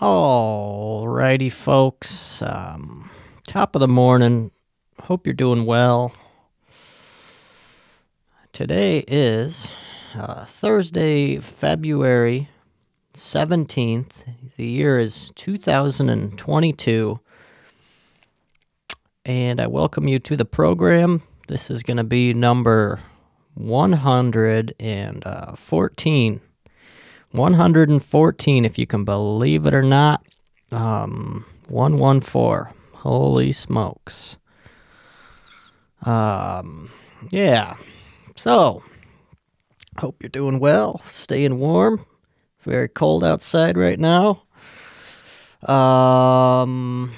Alrighty, folks. Um, top of the morning. Hope you're doing well. Today is uh, Thursday, February 17th. The year is 2022. And I welcome you to the program. This is going to be number 114. 114, if you can believe it or not. Um, 114. Holy smokes. Um, yeah. So, hope you're doing well, staying warm. Very cold outside right now. Um,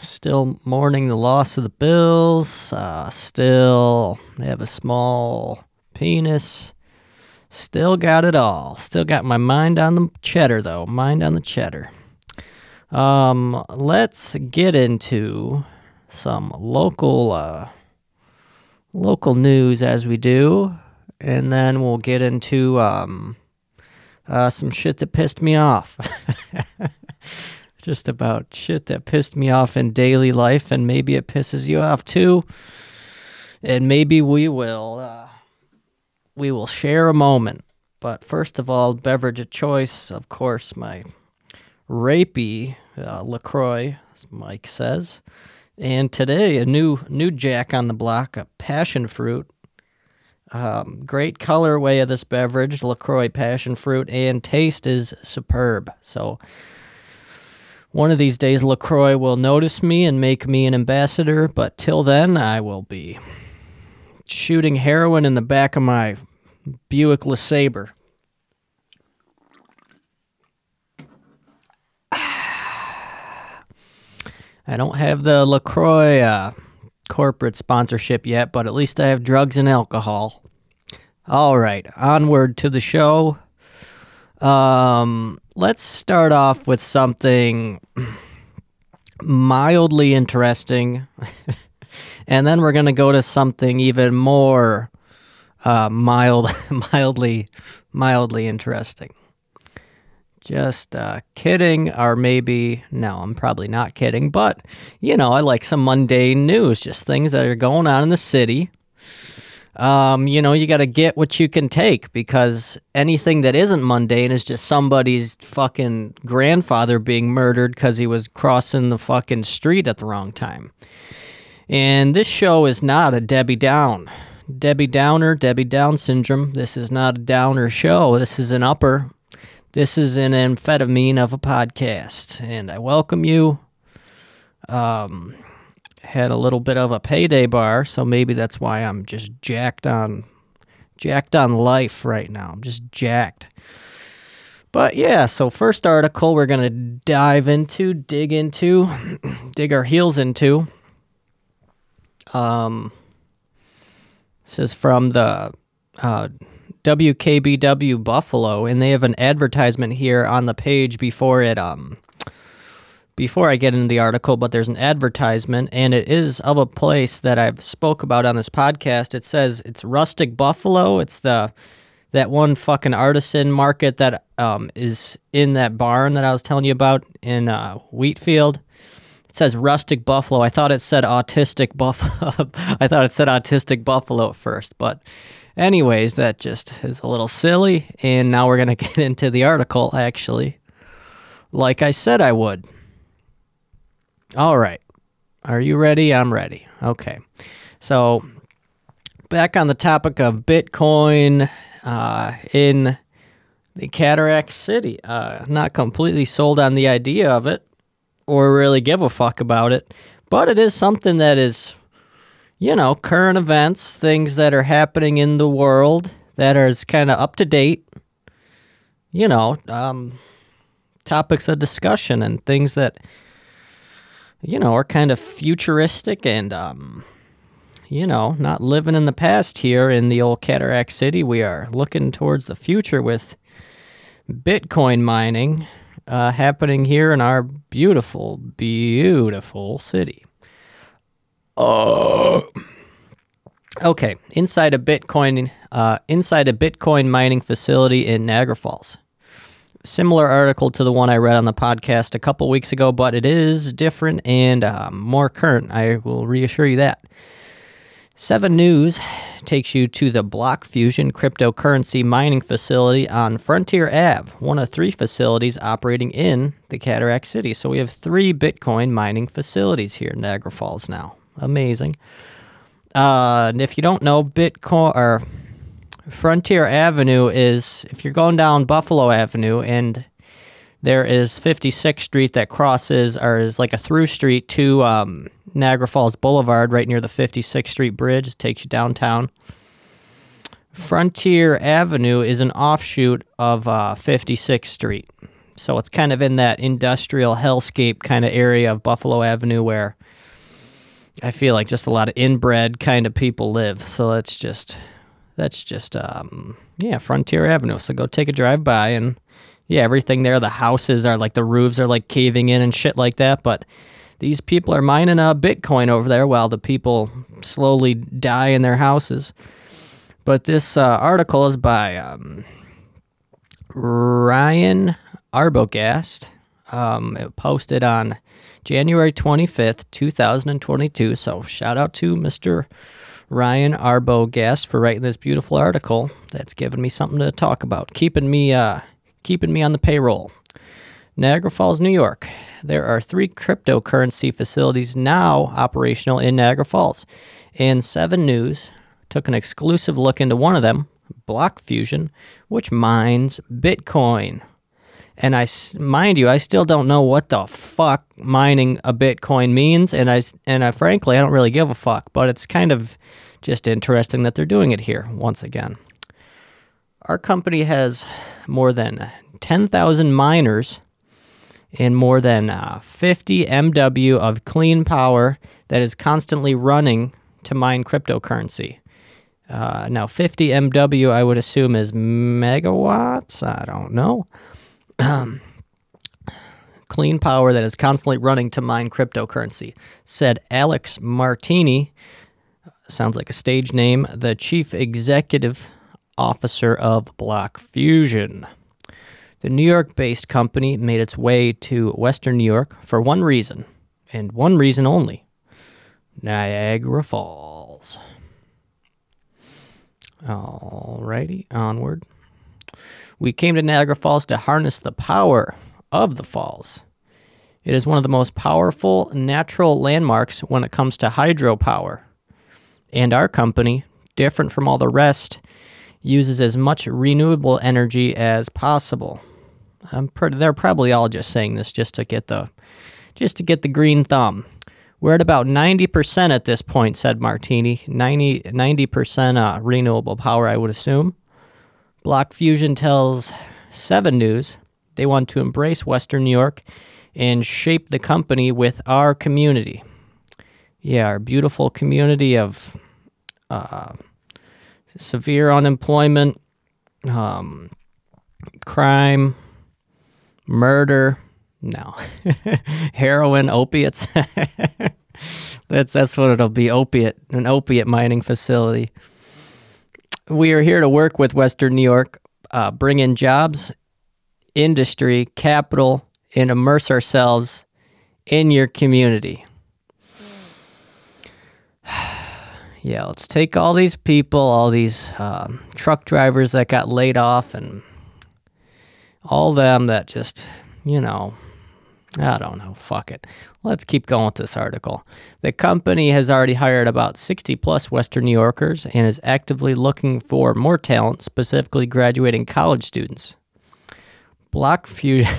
still mourning the loss of the Bills. Uh, still, they have a small penis. Still got it all. Still got my mind on the cheddar, though. Mind on the cheddar. Um, let's get into some local, uh, local news as we do, and then we'll get into um, uh, some shit that pissed me off. Just about shit that pissed me off in daily life, and maybe it pisses you off too. And maybe we will. Uh, we will share a moment. But first of all, beverage of choice, of course, my rapey uh, LaCroix, as Mike says. And today, a new new Jack on the block, a passion fruit. Um, great colorway of this beverage, LaCroix passion fruit, and taste is superb. So, one of these days, LaCroix will notice me and make me an ambassador, but till then, I will be shooting heroin in the back of my Buick LeSabre. I don't have the LaCroix uh, corporate sponsorship yet, but at least I have drugs and alcohol. All right, onward to the show. Um, let's start off with something mildly interesting. and then we're going to go to something even more uh, mild, mildly, mildly interesting. Just uh, kidding, or maybe no, I'm probably not kidding, but you know, I like some mundane news, just things that are going on in the city. Um, you know, you got to get what you can take because anything that isn't mundane is just somebody's fucking grandfather being murdered because he was crossing the fucking street at the wrong time. And this show is not a Debbie Down. Debbie Downer, Debbie Down syndrome. This is not a downer show. This is an upper. This is an amphetamine of a podcast, and I welcome you. Um, had a little bit of a payday bar, so maybe that's why I'm just jacked on, jacked on life right now. I'm just jacked. But yeah, so first article we're gonna dive into, dig into, dig our heels into. Um, this is from the uh, WKBW Buffalo, and they have an advertisement here on the page before it. Um, before I get into the article, but there's an advertisement, and it is of a place that I've spoke about on this podcast. It says it's Rustic Buffalo. It's the that one fucking artisan market that um, is in that barn that I was telling you about in uh, Wheatfield. Says rustic buffalo. I thought it said autistic buffalo. I thought it said autistic buffalo at first, but anyways, that just is a little silly. And now we're gonna get into the article. Actually, like I said, I would. All right, are you ready? I'm ready. Okay, so back on the topic of Bitcoin uh, in the Cataract City. Uh, not completely sold on the idea of it or really give a fuck about it. But it is something that is, you know, current events, things that are happening in the world that are kind of up to date. You know, um, topics of discussion and things that, you know, are kind of futuristic and, um, you know, not living in the past here in the old Cataract City. We are looking towards the future with Bitcoin mining uh, happening here in our beautiful, beautiful city. Oh. Okay, inside a Bitcoin, uh, inside a Bitcoin mining facility in Niagara Falls. similar article to the one I read on the podcast a couple weeks ago, but it is different and um, more current. I will reassure you that. Seven News takes you to the Block Fusion cryptocurrency mining facility on Frontier Ave, one of three facilities operating in the Cataract City. So we have three Bitcoin mining facilities here in Niagara Falls now. Amazing. Uh, and if you don't know, Bitcoin or Frontier Avenue is if you're going down Buffalo Avenue and there is 56th Street that crosses or is like a through street to um, Niagara Falls Boulevard right near the 56th Street Bridge. It takes you downtown. Frontier Avenue is an offshoot of uh, 56th Street. So it's kind of in that industrial hellscape kind of area of Buffalo Avenue where I feel like just a lot of inbred kind of people live. So that's just that's just um yeah, Frontier Avenue. So go take a drive by and yeah, everything there, the houses are like the roofs are like caving in and shit like that, but these people are mining a Bitcoin over there while the people slowly die in their houses. But this uh, article is by um, Ryan Arbogast. Um, it posted on January 25th, 2022. So shout out to Mr. Ryan Arbogast for writing this beautiful article. That's given me something to talk about, keeping me uh, keeping me on the payroll. Niagara Falls, New York. There are three cryptocurrency facilities now operational in Niagara Falls. And 7 News took an exclusive look into one of them, Block Fusion, which mines Bitcoin. And I, mind you, I still don't know what the fuck mining a Bitcoin means, and I, and I, frankly, I don't really give a fuck. But it's kind of just interesting that they're doing it here once again. Our company has more than 10,000 miners and more than uh, 50 MW of clean power that is constantly running to mine cryptocurrency. Uh, now, 50 MW, I would assume, is megawatts. I don't know. Um, clean power that is constantly running to mine cryptocurrency, said Alex Martini. Sounds like a stage name, the chief executive officer of Block Fusion. The New York based company made its way to Western New York for one reason, and one reason only Niagara Falls. Alrighty, onward. We came to Niagara Falls to harness the power of the falls. It is one of the most powerful natural landmarks when it comes to hydropower. And our company, different from all the rest, uses as much renewable energy as possible. They're probably all just saying this just to get the just to get the green thumb. We're at about 90% at this point, said Martini. 90, 90% uh, renewable power, I would assume. Block Fusion tells 7 News they want to embrace Western New York and shape the company with our community. Yeah, our beautiful community of uh, severe unemployment, um, crime, murder, no, heroin, opiates. that's that's what it'll be. Opiate, an opiate mining facility. We are here to work with Western New York, uh, bring in jobs, industry, capital, and immerse ourselves in your community. yeah, let's take all these people, all these um, truck drivers that got laid off, and all them that just, you know, I don't know, fuck it. Let's keep going with this article. The company has already hired about 60 plus Western New Yorkers and is actively looking for more talent, specifically graduating college students. Block Fusion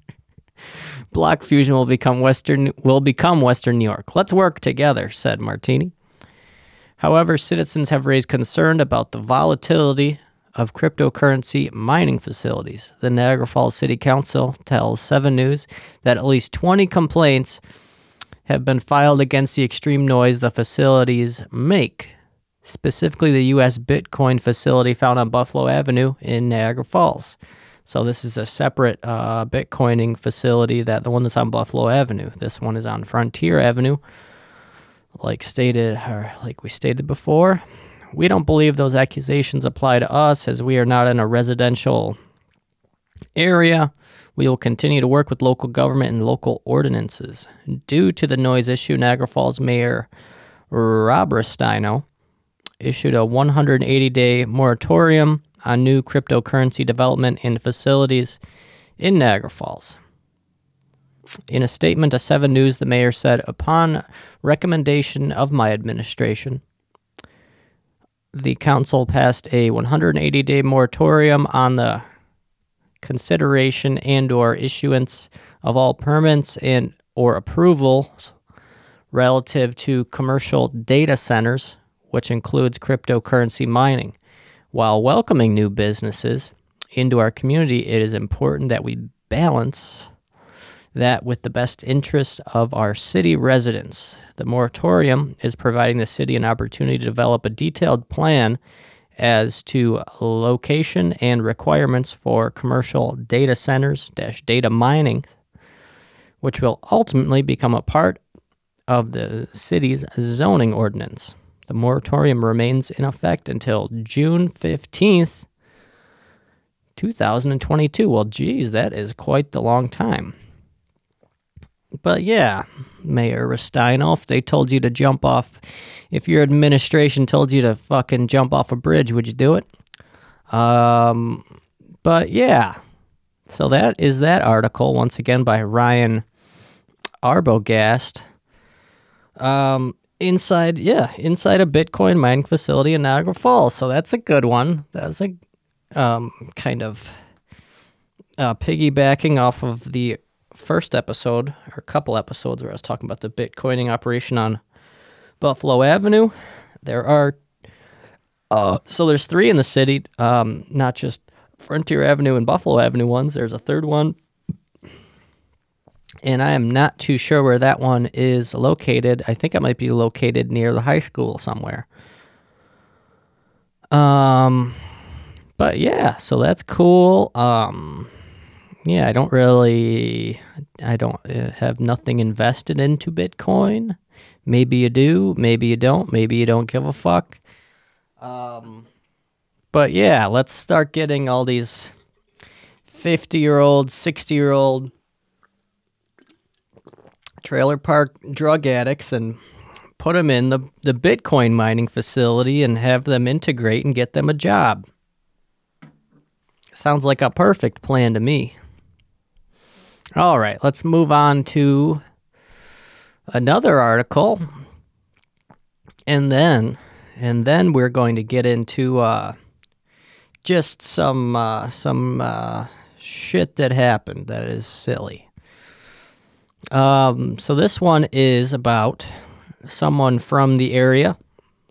Block Fusion will become Western will become Western New York. Let's work together, said Martini. However, citizens have raised concern about the volatility of cryptocurrency mining facilities. The Niagara Falls City Council tells 7 News that at least 20 complaints have been filed against the extreme noise the facilities make, specifically the U.S. Bitcoin facility found on Buffalo Avenue in Niagara Falls. So this is a separate uh, Bitcoining facility that the one that's on Buffalo Avenue. This one is on Frontier Avenue, like stated or like we stated before, we don't believe those accusations apply to us as we are not in a residential area. We will continue to work with local government and local ordinances. Due to the noise issue, Niagara Falls Mayor Rob Restaino issued a 180 day moratorium on new cryptocurrency development and facilities in Niagara Falls. In a statement to 7 News, the mayor said, Upon recommendation of my administration, the council passed a 180 day moratorium on the consideration and or issuance of all permits and or approvals relative to commercial data centers, which includes cryptocurrency mining. While welcoming new businesses into our community, it is important that we balance that with the best interests of our city residents. The moratorium is providing the city an opportunity to develop a detailed plan as to location and requirements for commercial data centers dash data mining, which will ultimately become a part of the city's zoning ordinance. The moratorium remains in effect until June 15th, 2022. Well, geez, that is quite the long time. But yeah, Mayor Restaino, they told you to jump off, if your administration told you to fucking jump off a bridge, would you do it? Um, but yeah, so that is that article once again by Ryan Arbogast. Um, inside, yeah, inside a Bitcoin mining facility in Niagara Falls. So that's a good one. That's a um, kind of uh, piggybacking off of the first episode or a couple episodes where I was talking about the Bitcoining operation on Buffalo Avenue. There are uh, so there's three in the city, um, not just Frontier Avenue and Buffalo Avenue ones. There's a third one, and I am not too sure where that one is located. I think it might be located near the high school somewhere. Um, but yeah, so that's cool. Um, yeah, I don't really, I don't uh, have nothing invested into Bitcoin. Maybe you do, maybe you don't, maybe you don't give a fuck. Um, but yeah, let's start getting all these 50 year old, 60 year old trailer park drug addicts and put them in the, the Bitcoin mining facility and have them integrate and get them a job. Sounds like a perfect plan to me. All right, let's move on to another article. And then and then we're going to get into uh, just some uh, some uh, shit that happened that is silly. Um, so this one is about someone from the area,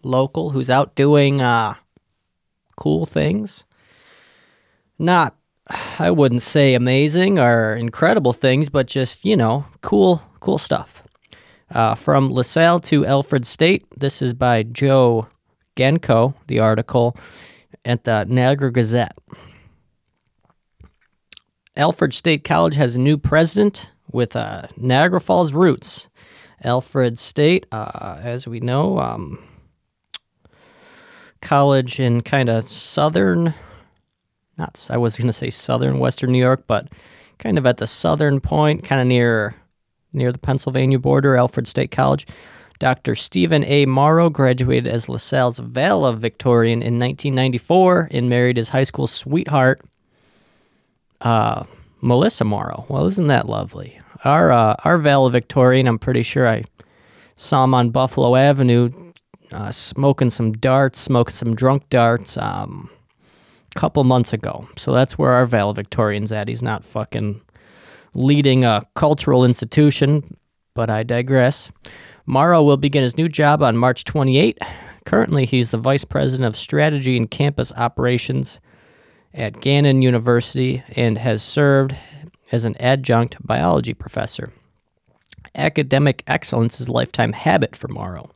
local, who's out doing uh, cool things. Not I wouldn't say amazing or incredible things, but just, you know, cool, cool stuff. Uh, from LaSalle to Alfred State, this is by Joe Genko, the article at the Niagara Gazette. Alfred State College has a new president with uh, Niagara Falls roots. Alfred State, uh, as we know, um, college in kind of southern not I was going to say southern western New York, but kind of at the southern point, kind of near near the Pennsylvania border, Alfred State College. Dr. Stephen A. Morrow graduated as LaSalle's valedictorian in 1994 and married his high school sweetheart, uh, Melissa Morrow. Well, isn't that lovely? Our uh, our valedictorian, I'm pretty sure I saw him on Buffalo Avenue, uh, smoking some darts, smoking some drunk darts. Um, couple months ago. So that's where our valedictorian's at. He's not fucking leading a cultural institution, but I digress. Morrow will begin his new job on March 28. Currently, he's the vice president of strategy and campus operations at Gannon University and has served as an adjunct biology professor. Academic excellence is a lifetime habit for Morrow.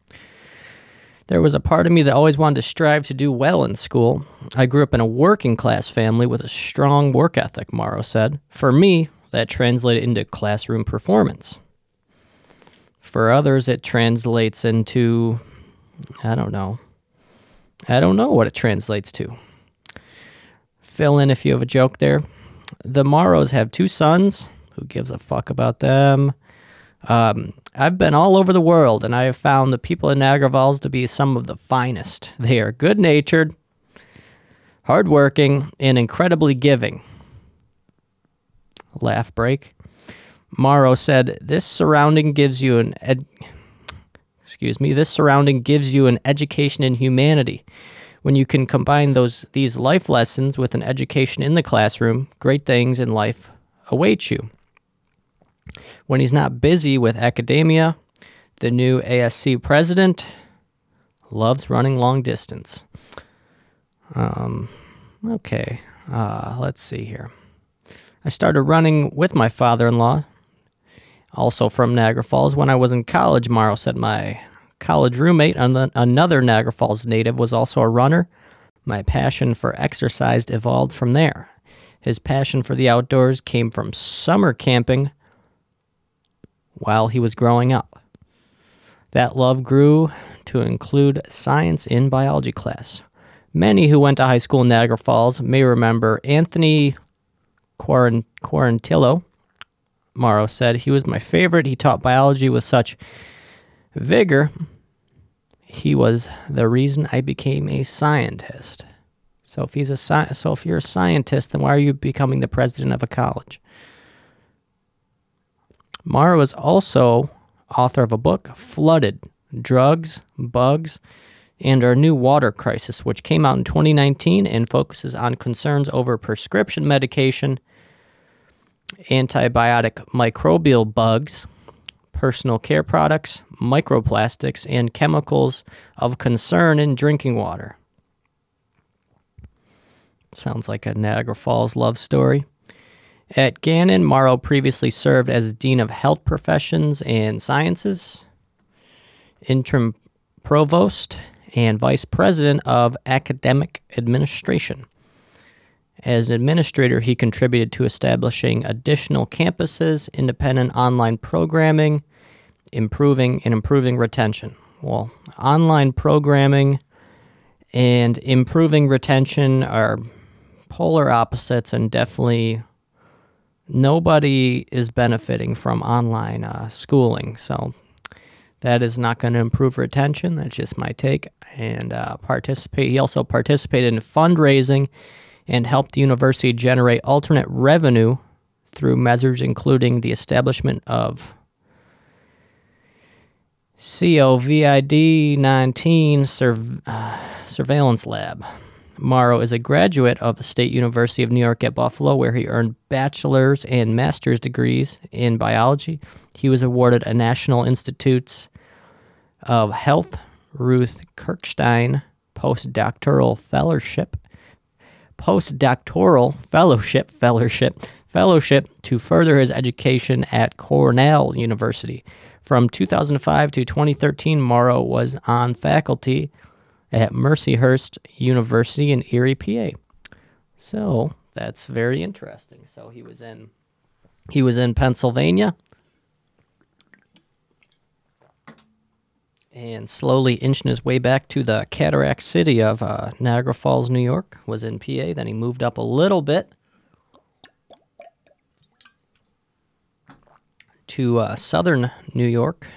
There was a part of me that always wanted to strive to do well in school. I grew up in a working class family with a strong work ethic, Morrow said. For me, that translated into classroom performance. For others, it translates into, I don't know. I don't know what it translates to. Fill in if you have a joke there. the Morrows have two sons. Who gives a fuck about them? Um, I've been all over the world, and I have found the people in Niagara Falls to be some of the finest. They are good natured, hardworking, and incredibly giving. Laugh break. Morrow said, "This surrounding gives you an ed- excuse me. This surrounding gives you an education in humanity. When you can combine those these life lessons with an education in the classroom, great things in life await you." When he's not busy with academia, the new ASC president loves running long distance. Um, okay, uh, let's see here. I started running with my father in law, also from Niagara Falls, when I was in college. Morrow said my college roommate, another Niagara Falls native, was also a runner. My passion for exercise evolved from there. His passion for the outdoors came from summer camping while he was growing up. That love grew to include science in biology class. Many who went to high school in Niagara Falls may remember Anthony Quarantillo. Morrow said he was my favorite. He taught biology with such vigor. He was the reason I became a scientist. So if he's a sci- so if you're a scientist, then why are you becoming the president of a college? Morrow is also author of a book, Flooded Drugs, Bugs, and Our New Water Crisis, which came out in 2019 and focuses on concerns over prescription medication, antibiotic microbial bugs, personal care products, microplastics, and chemicals of concern in drinking water. Sounds like a Niagara Falls love story. At Gannon, Morrow previously served as Dean of Health Professions and Sciences, Interim Provost, and Vice President of Academic Administration. As an administrator, he contributed to establishing additional campuses, independent online programming, improving and improving retention. Well, online programming and improving retention are polar opposites and definitely nobody is benefiting from online uh, schooling. So that is not going to improve retention. That's just my take. And uh, participate. He also participated in fundraising and helped the university generate alternate revenue through measures including the establishment of COVID 19 uh, surveillance lab. Morrow is a graduate of the State University of New York at Buffalo, where he earned bachelor's and master's degrees in biology. He was awarded a National Institutes of Health Ruth Kirschstein postdoctoral fellowship, postdoctoral fellowship, fellowship, fellowship to further his education at Cornell University. From 2005 to 2013, Morrow was on faculty at Mercyhurst University in Erie, PA. So that's very interesting. So he was in he was in Pennsylvania and slowly inching his way back to the cataract city of uh, Niagara Falls, New York. Was in PA. Then he moved up a little bit to uh, southern New York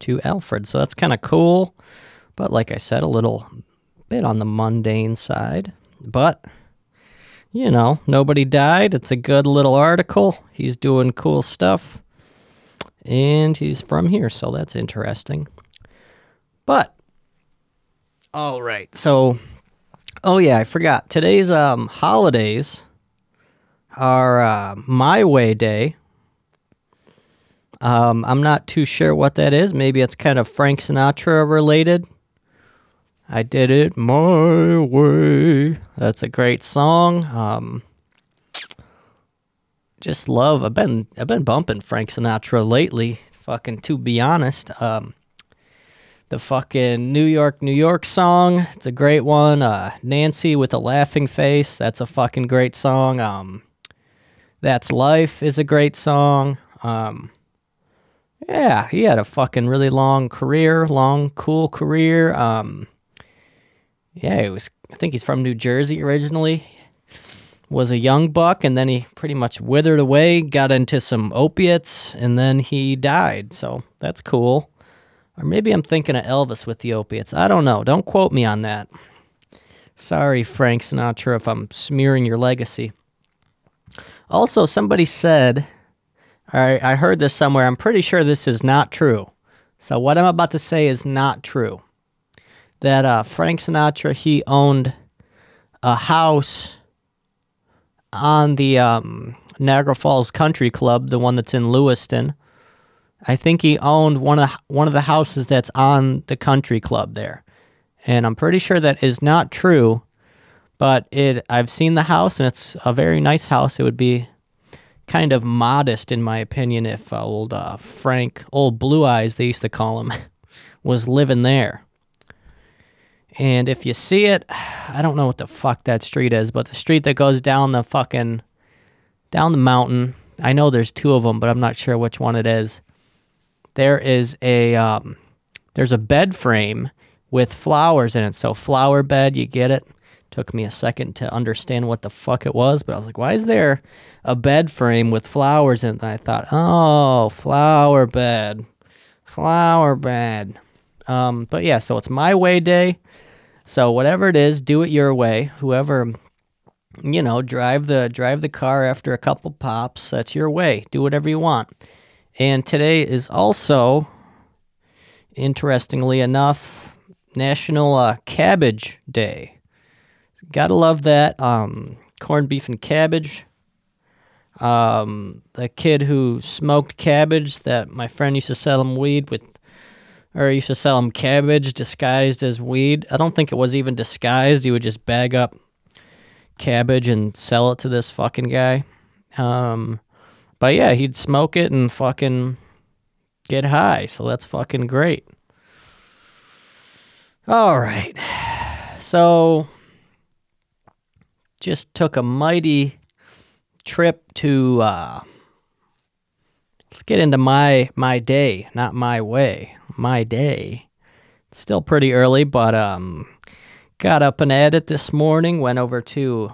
to Alfred. So that's kind of cool. But like I said, a little bit on the mundane side. But, you know, nobody died. It's a good little article. He's doing cool stuff. And he's from here, so that's interesting. But, all right. So, oh yeah, I forgot. Today's um, holidays are uh, My Way Day. Um, I'm not too sure what that is. Maybe it's kind of Frank Sinatra related. I did it my way. That's a great song. Um, just love. I've been I've been bumping Frank Sinatra lately. Fucking to be honest, um, the fucking New York New York song. It's a great one. Uh, Nancy with a laughing face. That's a fucking great song. Um, That's Life is a great song. Um, yeah, he had a fucking really long career, long cool career. Um, yeah, it was. I think he's from New Jersey originally. was a young buck and then he pretty much withered away, got into some opiates, and then he died. So that's cool. Or maybe I'm thinking of Elvis with the opiates. I don't know. Don't quote me on that. Sorry, Frank Sinatra, if I'm smearing your legacy. Also, somebody said, I, I heard this somewhere. I'm pretty sure this is not true. So, what I'm about to say is not true. That uh, Frank Sinatra, he owned a house on the um, Niagara Falls Country Club, the one that's in Lewiston. I think he owned one of one of the houses that's on the country club there, and I'm pretty sure that is not true. But it, I've seen the house, and it's a very nice house. It would be kind of modest, in my opinion, if uh, old uh, Frank, old Blue Eyes, they used to call him, was living there. And if you see it, I don't know what the fuck that street is, but the street that goes down the fucking down the mountain. I know there's two of them, but I'm not sure which one it is. There is a um, there's a bed frame with flowers in it. So flower bed, you get it. Took me a second to understand what the fuck it was, but I was like, why is there a bed frame with flowers in it? And I thought, oh, flower bed, flower bed. Um, but yeah, so it's my way day. So whatever it is, do it your way. Whoever you know, drive the drive the car after a couple pops, that's your way. Do whatever you want. And today is also interestingly enough National uh, Cabbage Day. Gotta love that. Um, corned beef and cabbage. Um, the kid who smoked cabbage that my friend used to sell him weed with or he used to sell him cabbage disguised as weed. I don't think it was even disguised. He would just bag up cabbage and sell it to this fucking guy. Um, but yeah, he'd smoke it and fucking get high. So that's fucking great. All right. So just took a mighty trip to uh let's get into my my day, not my way my day. It's still pretty early, but um, got up and at it this morning. Went over to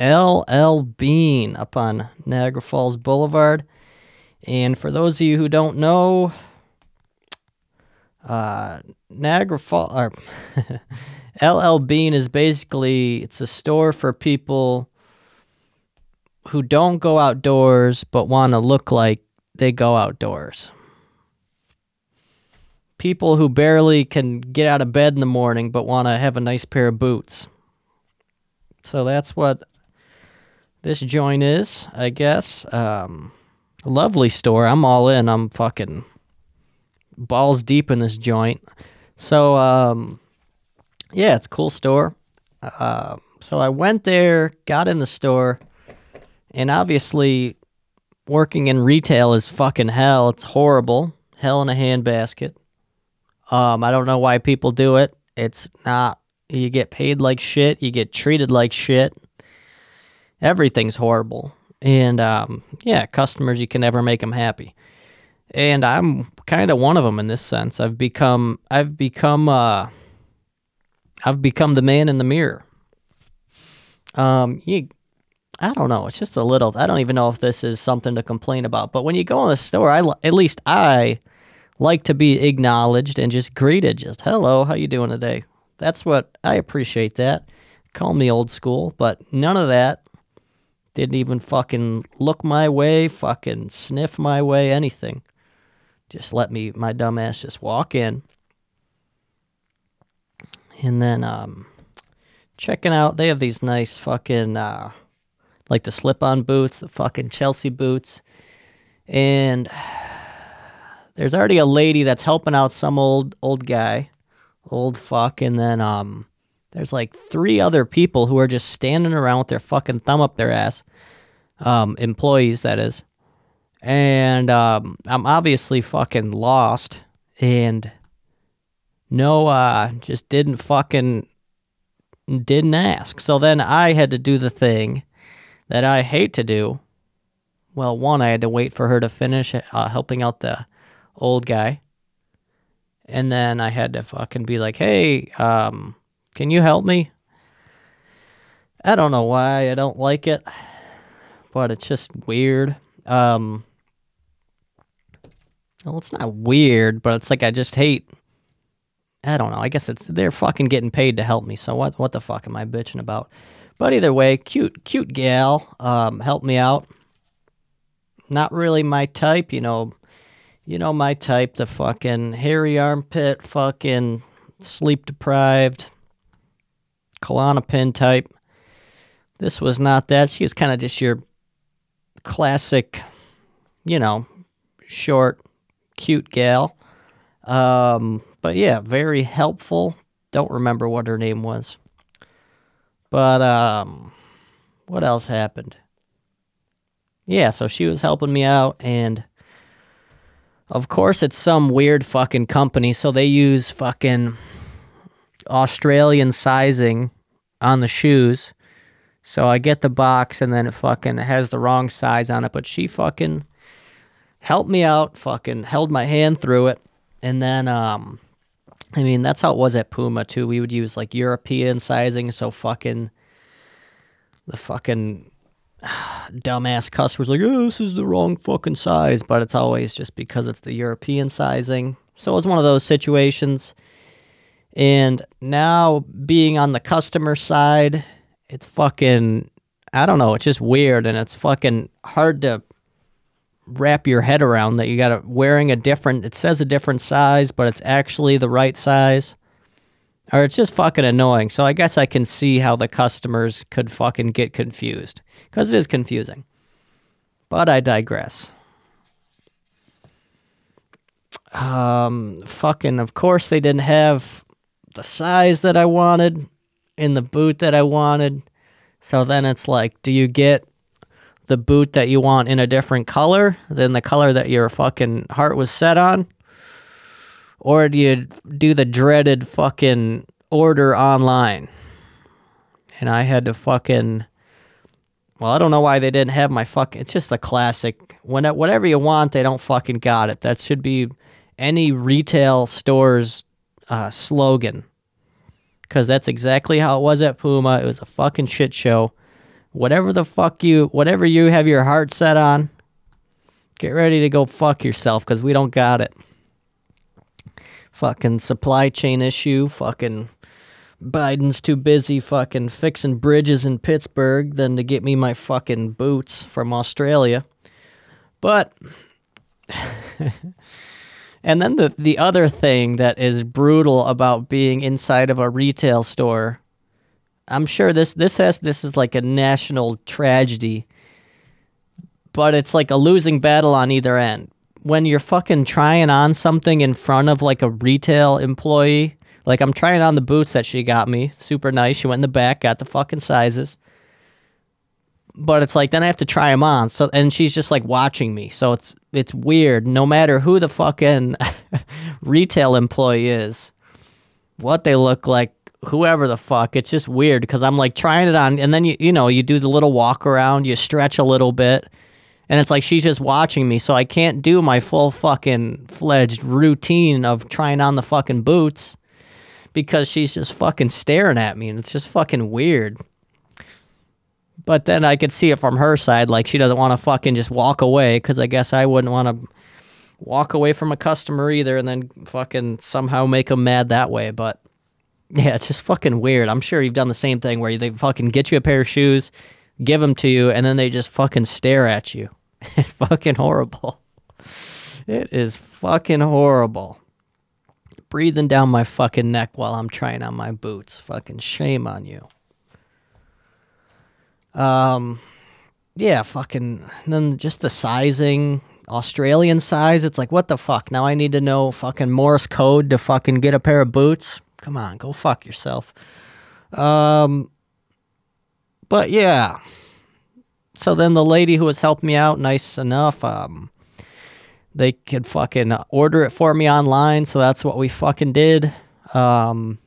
LL Bean up on Niagara Falls Boulevard. And for those of you who don't know, uh, Niagara Falls or LL Bean is basically it's a store for people who don't go outdoors but want to look like they go outdoors people who barely can get out of bed in the morning but want to have a nice pair of boots. So that's what this joint is, I guess. Um, lovely store. I'm all in. I'm fucking balls deep in this joint. So, um, yeah, it's a cool store. Uh, so I went there, got in the store, and obviously, working in retail is fucking hell. It's horrible. Hell in a handbasket. Um, I don't know why people do it. It's not. You get paid like shit. You get treated like shit. Everything's horrible. And um, yeah, customers, you can never make them happy. And I'm kind of one of them in this sense. I've become, I've become, uh, I've become the man in the mirror. Um, you, I don't know. It's just a little. I don't even know if this is something to complain about. But when you go in the store, I at least I like to be acknowledged and just greeted. Just hello, how you doing today? That's what I appreciate. That call me old school, but none of that. Didn't even fucking look my way, fucking sniff my way, anything. Just let me, my dumb ass, just walk in. And then, um, checking out, they have these nice fucking, uh, like the slip on boots, the fucking Chelsea boots. And there's already a lady that's helping out some old old guy, old fuck, and then um, there's like three other people who are just standing around with their fucking thumb up their ass, um, employees that is, and um, I'm obviously fucking lost and no, uh, just didn't fucking didn't ask. So then I had to do the thing that I hate to do. Well, one, I had to wait for her to finish uh, helping out the old guy. And then I had to fucking be like, hey, um, can you help me? I don't know why I don't like it, but it's just weird. Um, well, it's not weird, but it's like I just hate. I don't know. I guess it's they're fucking getting paid to help me. So what? What the fuck am I bitching about? But either way, cute, cute gal. Um, helped me out. Not really my type, you know. You know my type, the fucking hairy armpit, fucking sleep deprived, Klonopin type. This was not that. She was kind of just your classic, you know, short, cute gal. Um, but yeah, very helpful. Don't remember what her name was. But um, what else happened? Yeah, so she was helping me out, and of course, it's some weird fucking company, so they use fucking Australian sizing on the shoes. So I get the box, and then it fucking has the wrong size on it, but she fucking helped me out, fucking held my hand through it, and then um I mean that's how it was at Puma too. We would use like European sizing, so fucking the fucking dumbass customers like, oh, this is the wrong fucking size, but it's always just because it's the European sizing. So it was one of those situations. And now being on the customer side, it's fucking I don't know, it's just weird and it's fucking hard to wrap your head around that you got to wearing a different it says a different size, but it's actually the right size. Or it's just fucking annoying. So I guess I can see how the customers could fucking get confused cuz it is confusing. But I digress. Um fucking of course they didn't have the size that I wanted in the boot that I wanted. So then it's like, do you get the boot that you want in a different color than the color that your fucking heart was set on? Or do you do the dreaded fucking order online? And I had to fucking. Well, I don't know why they didn't have my fucking. It's just a classic. When whatever you want, they don't fucking got it. That should be any retail store's uh, slogan. Because that's exactly how it was at Puma. It was a fucking shit show whatever the fuck you, whatever you have your heart set on, get ready to go fuck yourself because we don't got it. Fucking supply chain issue. Fucking Biden's too busy fucking fixing bridges in Pittsburgh than to get me my fucking boots from Australia. But. and then the, the other thing that is brutal about being inside of a retail store I'm sure this this has this is like a national tragedy, but it's like a losing battle on either end. When you're fucking trying on something in front of like a retail employee, like I'm trying on the boots that she got me, super nice. She went in the back, got the fucking sizes. But it's like then I have to try them on. So and she's just like watching me. So it's it's weird. No matter who the fucking retail employee is, what they look like, whoever the fuck. It's just weird because I'm like trying it on, and then you you know you do the little walk around, you stretch a little bit, and it's like she's just watching me, so I can't do my full fucking fledged routine of trying on the fucking boots because she's just fucking staring at me, and it's just fucking weird. But then I could see it from her side, like she doesn't want to fucking just walk away because I guess I wouldn't want to walk away from a customer either and then fucking somehow make them mad that way. But yeah, it's just fucking weird. I'm sure you've done the same thing where they fucking get you a pair of shoes, give them to you, and then they just fucking stare at you. It's fucking horrible. It is fucking horrible. Breathing down my fucking neck while I'm trying on my boots. Fucking shame on you. Um, yeah, fucking. then just the sizing, Australian size. It's like, what the fuck? Now I need to know fucking Morse code to fucking get a pair of boots. Come on, go fuck yourself. Um, but yeah. So then the lady who was helping me out, nice enough, um, they could fucking order it for me online. So that's what we fucking did. Um,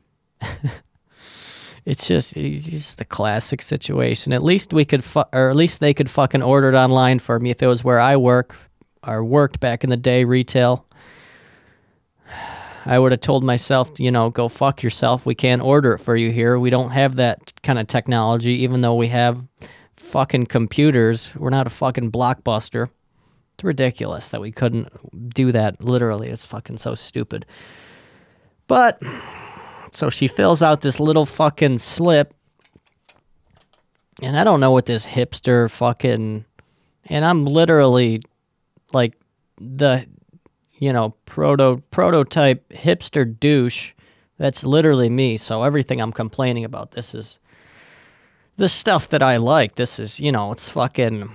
it's just it's just a classic situation. At least we could, fu- or at least they could fucking order it online for me if it was where I work or worked back in the day, retail. I would have told myself, you know, go fuck yourself. We can't order it for you here. We don't have that kind of technology, even though we have fucking computers. We're not a fucking blockbuster. It's ridiculous that we couldn't do that literally. It's fucking so stupid. But, so she fills out this little fucking slip. And I don't know what this hipster fucking. And I'm literally like the you know, proto prototype hipster douche. That's literally me. So everything I'm complaining about this is the stuff that I like. This is, you know, it's fucking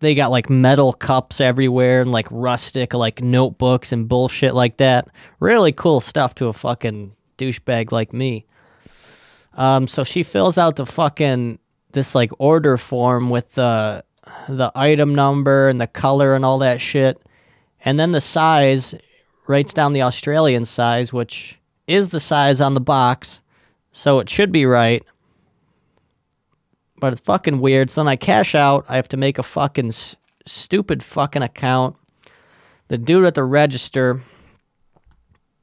they got like metal cups everywhere and like rustic like notebooks and bullshit like that. Really cool stuff to a fucking douchebag like me. Um so she fills out the fucking this like order form with the the item number and the color and all that shit. And then the size writes down the Australian size, which is the size on the box. So it should be right. But it's fucking weird. So then I cash out. I have to make a fucking s- stupid fucking account. The dude at the register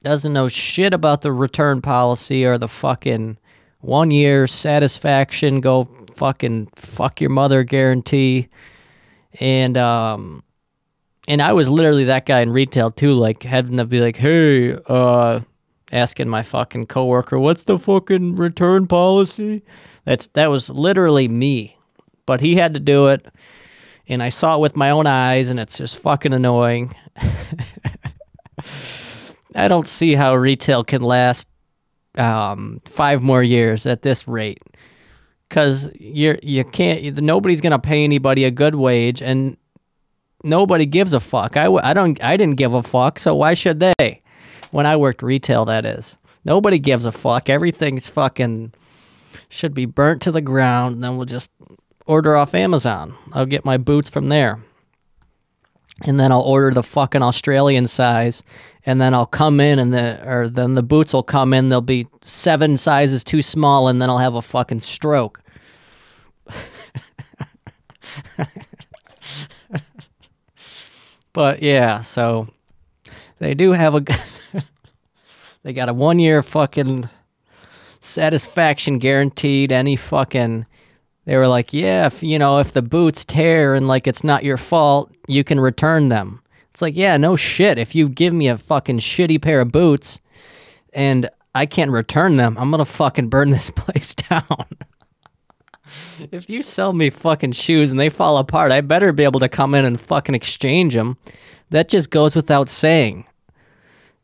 doesn't know shit about the return policy or the fucking one year satisfaction, go fucking fuck your mother guarantee. And um and I was literally that guy in retail too, like having to be like, hey, uh, asking my fucking coworker, what's the fucking return policy? That's that was literally me, but he had to do it, and I saw it with my own eyes, and it's just fucking annoying. I don't see how retail can last um, five more years at this rate, because you're you can't nobody's gonna pay anybody a good wage, and nobody gives a fuck. I, I don't I didn't give a fuck, so why should they? When I worked retail, that is. Nobody gives a fuck. Everything's fucking should be burnt to the ground, and then we'll just order off Amazon. I'll get my boots from there. And then I'll order the fucking Australian size, and then I'll come in, and the or then the boots will come in. They'll be seven sizes too small, and then I'll have a fucking stroke. But yeah, so they do have a they got a one year fucking satisfaction guaranteed. Any fucking they were like, yeah, if you know if the boots tear and like it's not your fault, you can return them. It's like, yeah, no shit. If you give me a fucking shitty pair of boots and I can't return them, I'm gonna fucking burn this place down. if you sell me fucking shoes and they fall apart, I better be able to come in and fucking exchange them. That just goes without saying.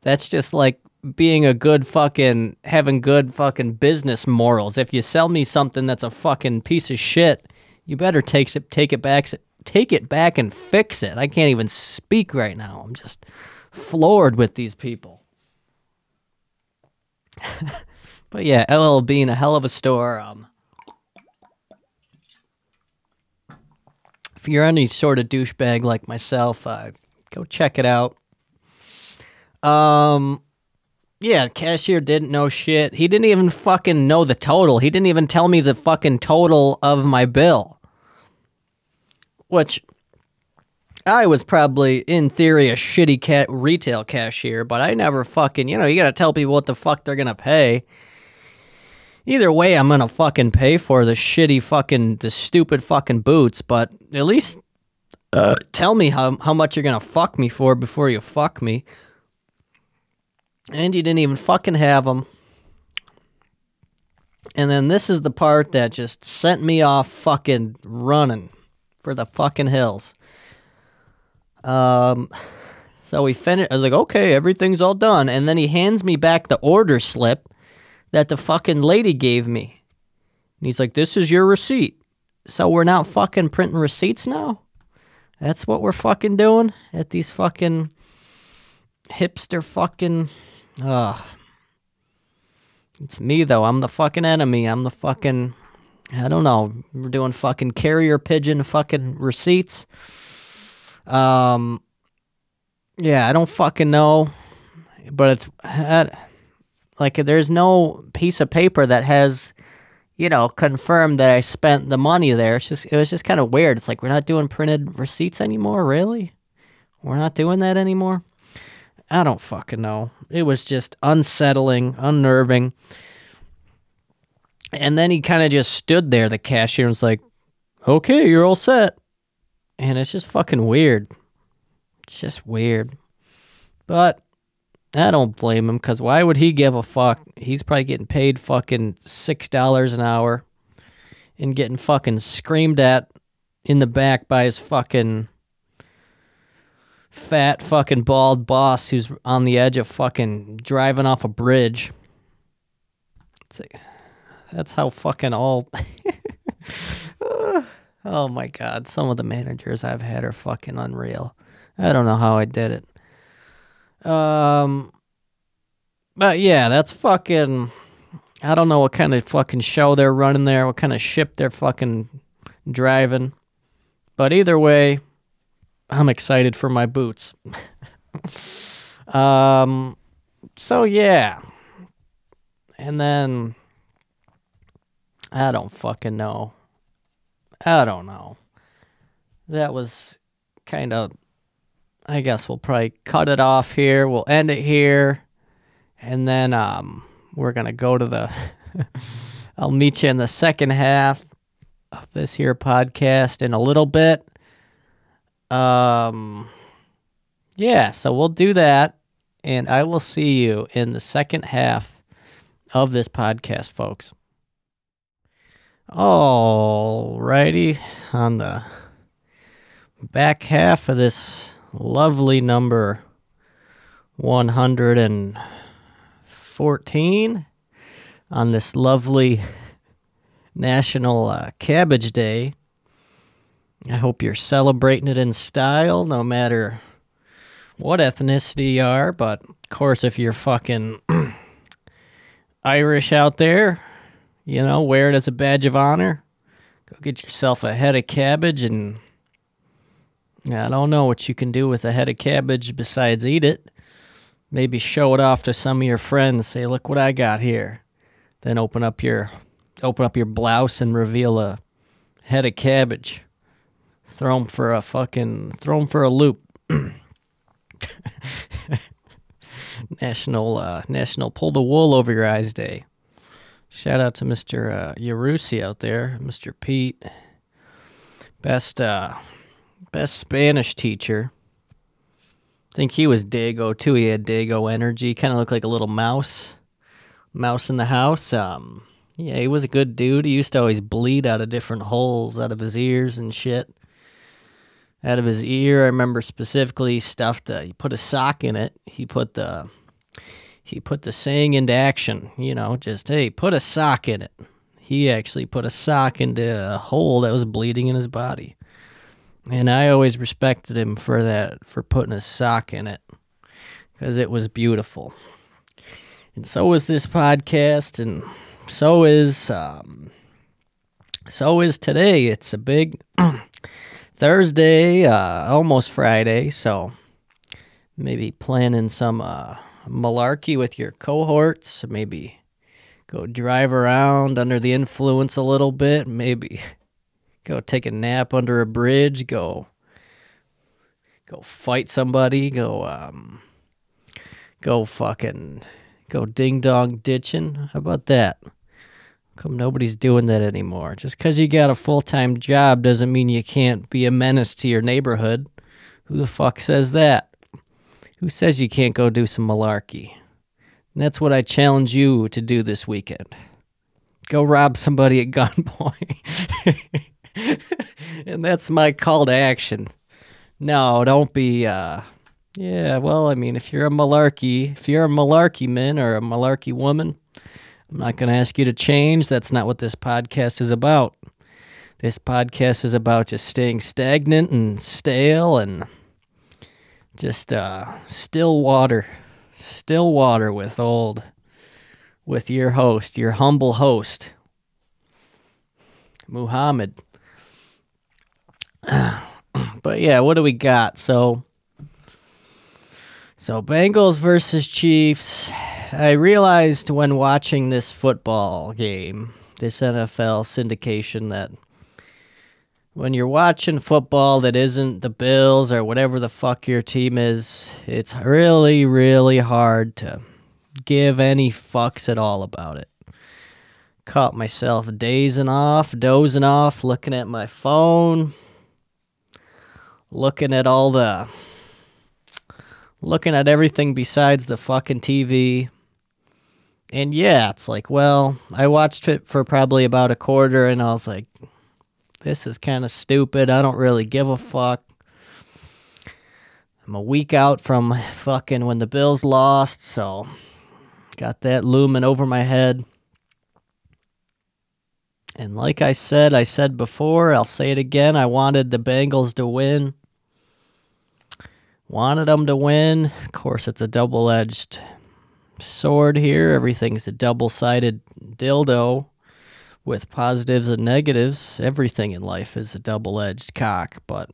That's just like being a good fucking having good fucking business morals. If you sell me something that's a fucking piece of shit, you better take it take it back take it back and fix it. I can't even speak right now. I'm just floored with these people. but yeah, L.L.Bean a hell of a store. Um, you're any sort of douchebag like myself, uh, go check it out. Um, yeah, cashier didn't know shit. He didn't even fucking know the total. He didn't even tell me the fucking total of my bill. Which I was probably, in theory, a shitty cat retail cashier, but I never fucking, you know, you gotta tell people what the fuck they're gonna pay. Either way, I'm gonna fucking pay for the shitty fucking, the stupid fucking boots, but at least uh, tell me how, how much you're gonna fuck me for before you fuck me. And you didn't even fucking have them. And then this is the part that just sent me off fucking running for the fucking hills. Um, so we finished. I was like, okay, everything's all done. And then he hands me back the order slip that the fucking lady gave me. And he's like, this is your receipt. So we're not fucking printing receipts now? That's what we're fucking doing at these fucking hipster fucking. Ugh. It's me though. I'm the fucking enemy. I'm the fucking. I don't know. We're doing fucking carrier pigeon fucking receipts. Um. Yeah, I don't fucking know, but it's like there's no piece of paper that has you know, confirmed that I spent the money there. It's just it was just kind of weird. It's like we're not doing printed receipts anymore, really? We're not doing that anymore. I don't fucking know. It was just unsettling, unnerving. And then he kind of just stood there, the cashier, and was like, okay, you're all set. And it's just fucking weird. It's just weird. But I don't blame him because why would he give a fuck? He's probably getting paid fucking $6 an hour and getting fucking screamed at in the back by his fucking fat fucking bald boss who's on the edge of fucking driving off a bridge. Like, that's how fucking all. oh my god, some of the managers I've had are fucking unreal. I don't know how I did it. Um, but yeah, that's fucking. I don't know what kind of fucking show they're running there, what kind of ship they're fucking driving. But either way, I'm excited for my boots. um, so yeah. And then I don't fucking know. I don't know. That was kind of I guess we'll probably cut it off here. We'll end it here. And then um we're going to go to the I'll meet you in the second half of this here podcast in a little bit. Um, yeah, so we'll do that, and I will see you in the second half of this podcast, folks. Alrighty, on the back half of this lovely number 114 on this lovely National uh, Cabbage Day. I hope you're celebrating it in style, no matter what ethnicity you are. But of course, if you're fucking Irish out there, you know, wear it as a badge of honor. Go get yourself a head of cabbage, and I don't know what you can do with a head of cabbage besides eat it. Maybe show it off to some of your friends. Say, "Look what I got here." Then open up your open up your blouse and reveal a head of cabbage. Throw him for a fucking throw him for a loop. National uh, National Pull the Wool Over Your Eyes Day. Shout out to Mr. Uh, out there, Mr. Pete, best uh, best Spanish teacher. I think he was Dago too. He had Dago energy, kind of looked like a little mouse, mouse in the house. Um, yeah, he was a good dude. He used to always bleed out of different holes out of his ears and shit. Out of his ear, I remember specifically he stuffed. Uh, he put a sock in it. He put the he put the saying into action. You know, just hey, put a sock in it. He actually put a sock into a hole that was bleeding in his body, and I always respected him for that, for putting a sock in it, because it was beautiful. And so was this podcast, and so is um, so is today. It's a big Thursday, uh, almost Friday, so maybe planning some uh, malarkey with your cohorts. Maybe go drive around under the influence a little bit. Maybe go take a nap under a bridge. Go go fight somebody. Go um, go fucking go ding dong ditching. How about that? Come nobody's doing that anymore. Just because you got a full time job doesn't mean you can't be a menace to your neighborhood. Who the fuck says that? Who says you can't go do some malarkey? And that's what I challenge you to do this weekend. Go rob somebody at gunpoint. And that's my call to action. No, don't be uh yeah, well, I mean, if you're a malarkey, if you're a malarkey man or a malarkey woman, I'm not going to ask you to change. That's not what this podcast is about. This podcast is about just staying stagnant and stale and just uh, still water. Still water with old, with your host, your humble host, Muhammad. But yeah, what do we got? So, so Bengals versus Chiefs. I realized when watching this football game, this NFL syndication, that when you're watching football that isn't the Bills or whatever the fuck your team is, it's really, really hard to give any fucks at all about it. Caught myself dazing off, dozing off, looking at my phone, looking at all the. looking at everything besides the fucking TV. And yeah, it's like, well, I watched it for probably about a quarter and I was like, this is kind of stupid. I don't really give a fuck. I'm a week out from fucking when the Bills lost, so got that looming over my head. And like I said, I said before, I'll say it again. I wanted the Bengals to win. Wanted them to win. Of course, it's a double edged sword here. Everything's a double sided dildo with positives and negatives. Everything in life is a double edged cock, but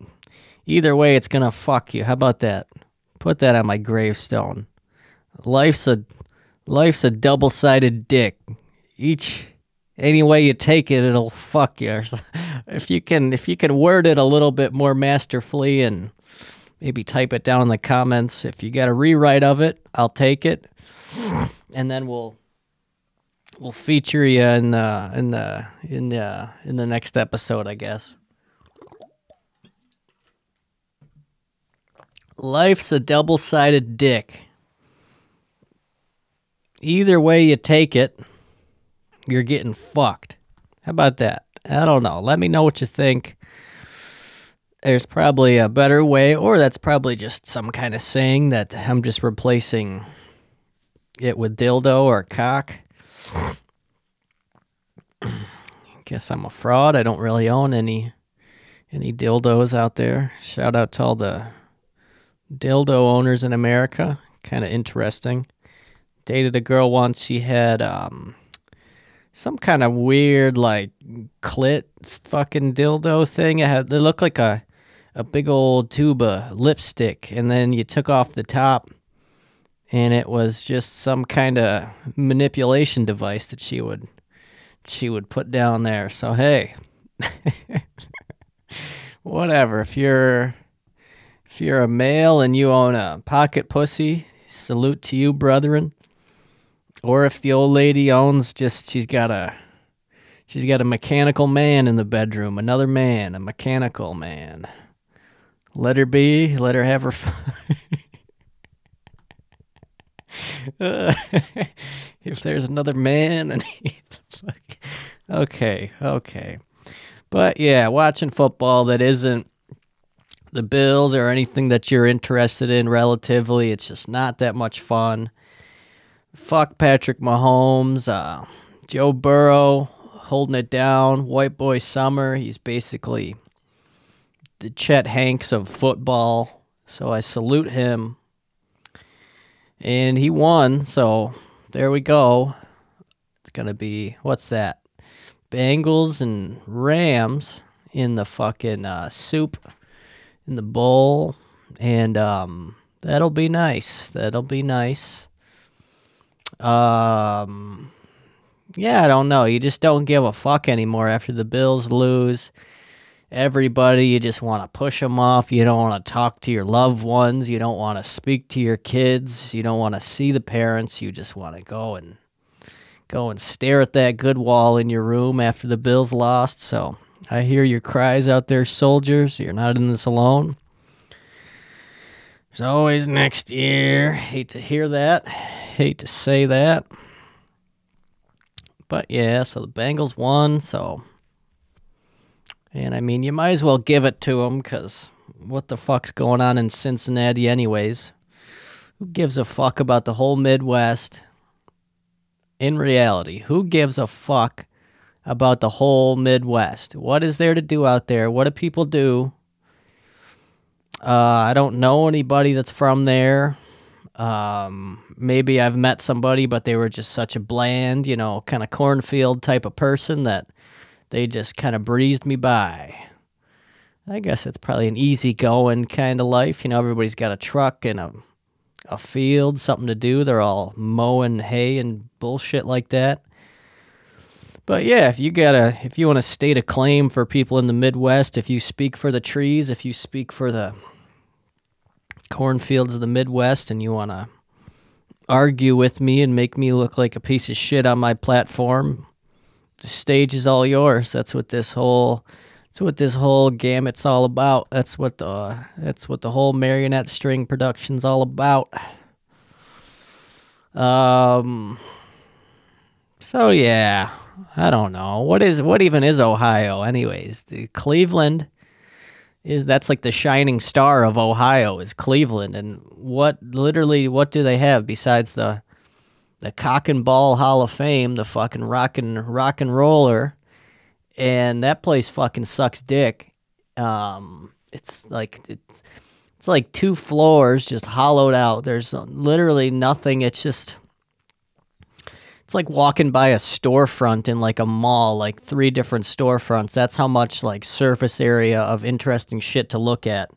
either way, it's going to fuck you. How about that? Put that on my gravestone. Life's a life's a double sided dick. Each any way you take it, it'll fuck you. If you can, if you can word it a little bit more masterfully and maybe type it down in the comments. If you got a rewrite of it, I'll take it, and then we'll we'll feature you in the in the in the uh, in the next episode, I guess. Life's a double-sided dick. Either way you take it, you're getting fucked. How about that? I don't know. Let me know what you think. There's probably a better way, or that's probably just some kind of saying that I'm just replacing it with dildo or cock. Guess I'm a fraud. I don't really own any any dildos out there. Shout out to all the dildo owners in America. Kind of interesting. Dated a girl once. She had um some kind of weird like clit fucking dildo thing. It had it looked like a a big old tuba lipstick, and then you took off the top, and it was just some kind of manipulation device that she would she would put down there. So hey, whatever. If you're if you're a male and you own a pocket pussy, salute to you, brethren. Or if the old lady owns just she's got a she's got a mechanical man in the bedroom, another man, a mechanical man. Let her be, let her have her fun. Uh, if there's another man and he's like, okay, okay. But yeah, watching football that isn't the Bills or anything that you're interested in relatively, it's just not that much fun. Fuck Patrick Mahomes, uh, Joe Burrow holding it down, white boy summer. He's basically the Chet Hanks of football. So I salute him and he won. So there we go. It's gonna be what's that? Bengals and Rams in the fucking uh, soup in the bowl, and um, that'll be nice. That'll be nice. Um, yeah, I don't know. You just don't give a fuck anymore after the Bills lose everybody. You just want to push them off. You don't want to talk to your loved ones. You don't want to speak to your kids. You don't want to see the parents. You just want to go and go and stare at that good wall in your room after the Bills lost. So I hear your cries out there, soldiers. You're not in this alone. There's always next year. Hate to hear that. Hate to say that. But yeah, so the Bengals won. So and I mean, you might as well give it to them because what the fuck's going on in Cincinnati, anyways? Who gives a fuck about the whole Midwest? In reality, who gives a fuck about the whole Midwest? What is there to do out there? What do people do? Uh, I don't know anybody that's from there. Um, maybe I've met somebody, but they were just such a bland, you know, kind of cornfield type of person that they just kind of breezed me by. I guess it's probably an easy going kind of life. You know, everybody's got a truck and a a field, something to do. They're all mowing hay and bullshit like that. But yeah, if you gotta, if you want to state a claim for people in the Midwest, if you speak for the trees, if you speak for the cornfields of the Midwest, and you want to argue with me and make me look like a piece of shit on my platform, the stage is all yours. That's what this whole, that's what this whole gamut's all about. That's what the, that's what the whole marionette string production's all about. Um. So yeah, I don't know what is what even is Ohio, anyways. The Cleveland is that's like the shining star of Ohio is Cleveland, and what literally what do they have besides the the cock and ball Hall of Fame, the fucking rock and rock and roller, and that place fucking sucks dick. Um, it's like it's it's like two floors just hollowed out. There's literally nothing. It's just it's like walking by a storefront in like a mall, like three different storefronts. That's how much like surface area of interesting shit to look at.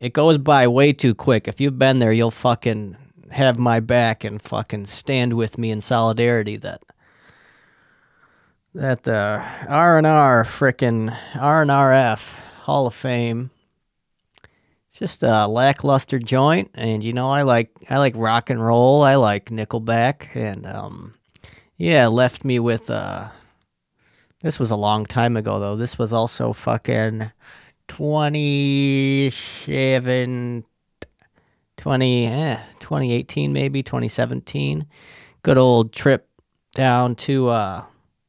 It goes by way too quick. If you've been there, you'll fucking have my back and fucking stand with me in solidarity that that the R and R frickin' R and RF Hall of Fame. It's just a lackluster joint, and you know I like I like rock and roll. I like Nickelback, and um, yeah, left me with uh. This was a long time ago though. This was also fucking 27 20 eh, 2018 maybe 2017 good old trip down to uh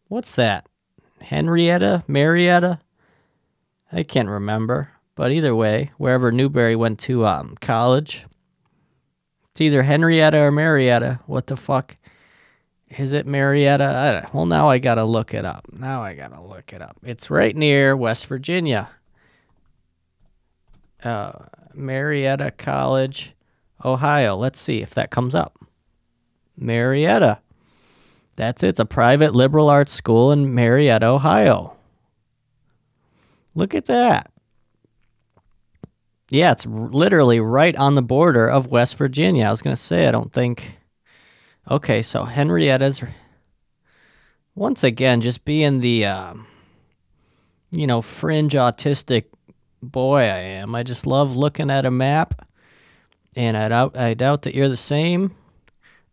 what's that? Henrietta? Marietta? I can't remember. But either way wherever newberry went to um college it's either henrietta or marietta. What the fuck? Is it marietta? Well now i gotta look it up. Now i gotta look it up. It's right near west virginia. Uh marietta college Ohio. Let's see if that comes up. Marietta. That's it. It's a private liberal arts school in Marietta, Ohio. Look at that. Yeah, it's literally right on the border of West Virginia. I was going to say, I don't think. Okay, so Henrietta's. Once again, just being the, uh, you know, fringe autistic boy I am, I just love looking at a map and I doubt I doubt that you're the same.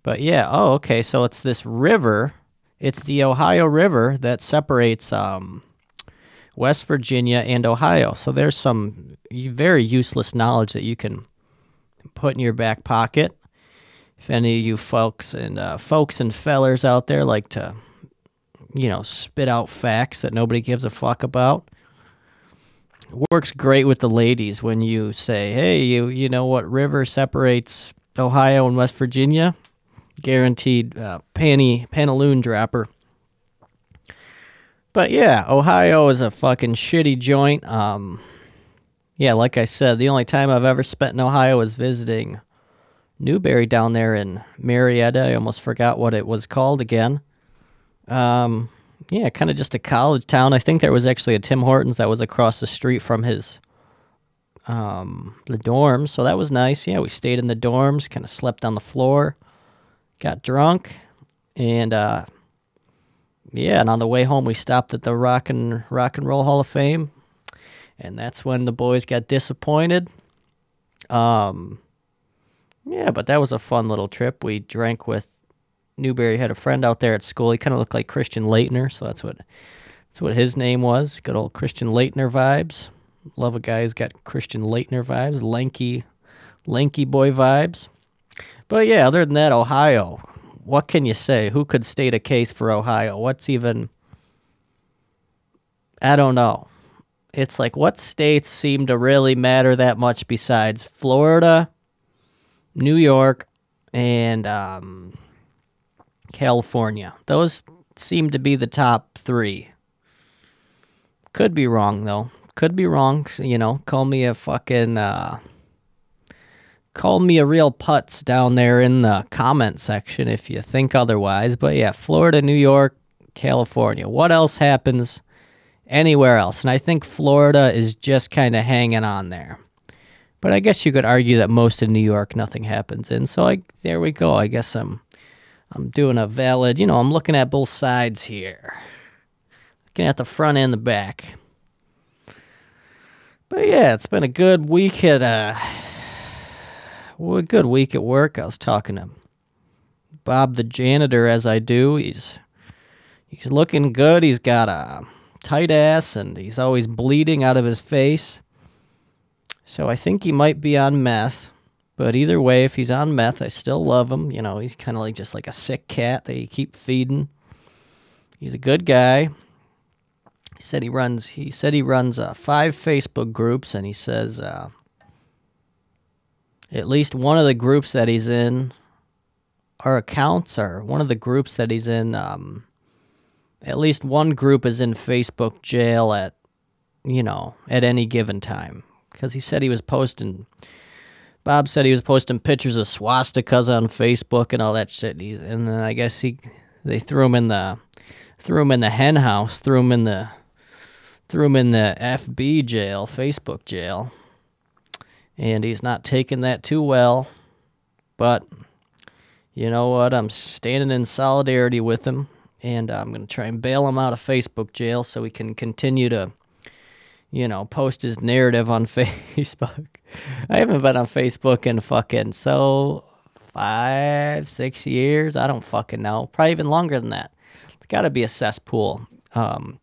But yeah, oh okay, so it's this river. It's the Ohio River that separates um, West Virginia and Ohio. So there's some very useless knowledge that you can put in your back pocket. If any of you folks and uh, folks and fellers out there like to, you know, spit out facts that nobody gives a fuck about, works great with the ladies when you say, "Hey, you you know what river separates Ohio and West Virginia?" Guaranteed uh, panty pantaloon dropper. But yeah, Ohio is a fucking shitty joint. Um, yeah, like I said, the only time I've ever spent in Ohio was visiting Newberry down there in Marietta. I almost forgot what it was called again. Um, yeah, kind of just a college town. I think there was actually a Tim Hortons that was across the street from his um the dorms, so that was nice. Yeah, we stayed in the dorms, kind of slept on the floor, got drunk, and uh yeah, and on the way home we stopped at the Rock and Rock and Roll Hall of Fame, and that's when the boys got disappointed. Um yeah, but that was a fun little trip. We drank with Newberry had a friend out there at school. He kind of looked like Christian Laettner, so that's what that's what his name was. Good old Christian Laettner vibes. Love a guy who's got Christian Laettner vibes, lanky, lanky boy vibes. But yeah, other than that, Ohio. What can you say? Who could state a case for Ohio? What's even? I don't know. It's like what states seem to really matter that much besides Florida, New York, and um, California. Those seem to be the top three. Could be wrong though. Could be wrong. You know, call me a fucking. Uh, call me a real putz down there in the comment section if you think otherwise. But yeah, Florida, New York, California. What else happens anywhere else? And I think Florida is just kind of hanging on there. But I guess you could argue that most of New York nothing happens in. So I there we go. I guess I'm I'm doing a valid, you know, I'm looking at both sides here. Looking at the front and the back. But yeah, it's been a good week at uh well, a good week at work. I was talking to Bob the janitor as I do. He's he's looking good. He's got a tight ass and he's always bleeding out of his face. So I think he might be on meth. But either way, if he's on meth, I still love him. You know, he's kind of like just like a sick cat that you keep feeding. He's a good guy. He said he runs. He said he runs uh, five Facebook groups, and he says uh, at least one of the groups that he's in, our accounts are one of the groups that he's in. Um, at least one group is in Facebook jail at, you know, at any given time because he said he was posting Bob said he was posting pictures of swastikas on Facebook and all that shit. And, and then I guess he they threw him in the threw him in the hen house, threw him in the threw him in the FB jail, Facebook jail. And he's not taking that too well. But you know what? I'm standing in solidarity with him and I'm going to try and bail him out of Facebook jail so he can continue to you know, post his narrative on Facebook. I haven't been on Facebook in fucking so five, six years. I don't fucking know. Probably even longer than that. It's got to be a cesspool. Um,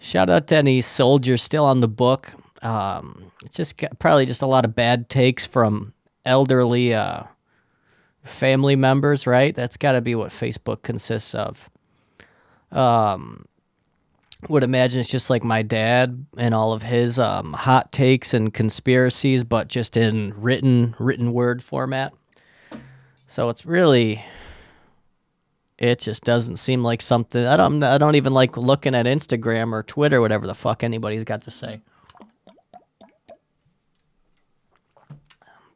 shout out to any soldiers still on the book. Um, it's just probably just a lot of bad takes from elderly uh, family members, right? That's got to be what Facebook consists of. Um, would imagine it's just like my dad and all of his um, hot takes and conspiracies, but just in written written word format. So it's really, it just doesn't seem like something. I don't. I don't even like looking at Instagram or Twitter, whatever the fuck anybody's got to say.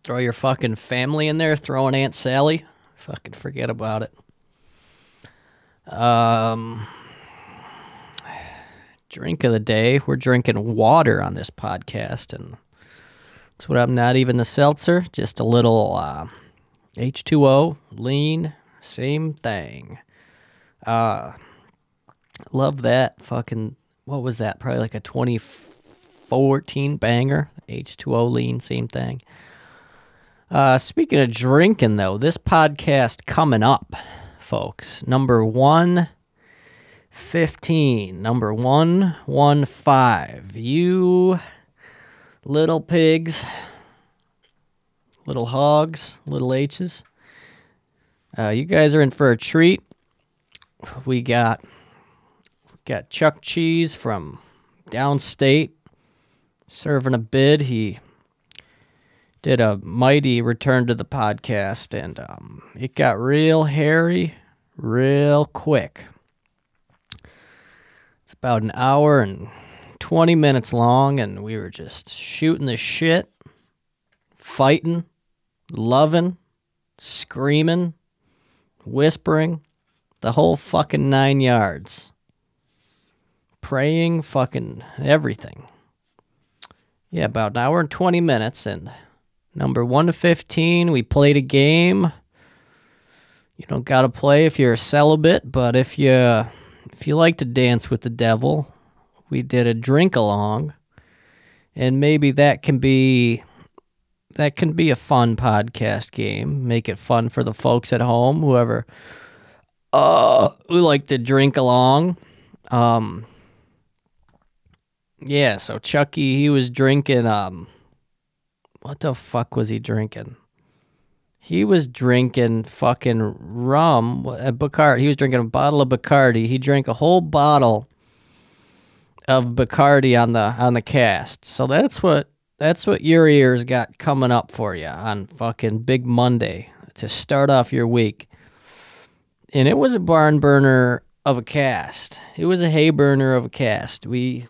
Throw your fucking family in there, Throw an Aunt Sally. Fucking forget about it. Um drink of the day. We're drinking water on this podcast, and that's what I'm not even a seltzer, just a little uh, H2O, lean, same thing. Uh, love that fucking, what was that? Probably like a 2014 banger. H2O lean, same thing. Uh, speaking of drinking, though, this podcast coming up, folks, number one 15, number 115. You little pigs, little hogs, little H's. Uh, you guys are in for a treat. We got got Chuck Cheese from downstate serving a bid. He did a mighty return to the podcast, and um, it got real hairy real quick about an hour and 20 minutes long, and we were just shooting the shit, fighting, loving, screaming, whispering, the whole fucking nine yards. Praying, fucking everything. Yeah, about an hour and 20 minutes, and number 1 to 15, we played a game. You don't gotta play if you're a celibate, but if you if you like to dance with the devil, we did a drink along, and maybe that can be that can be a fun podcast game. Make it fun for the folks at home, whoever uh who like to drink along. Um Yeah, so Chucky he was drinking um what the fuck was he drinking? He was drinking fucking rum at Bacardi. He was drinking a bottle of Bacardi. He drank a whole bottle of Bacardi on the on the cast. So that's what that's what your ears got coming up for you on fucking Big Monday to start off your week. And it was a barn burner of a cast. It was a hay burner of a cast. We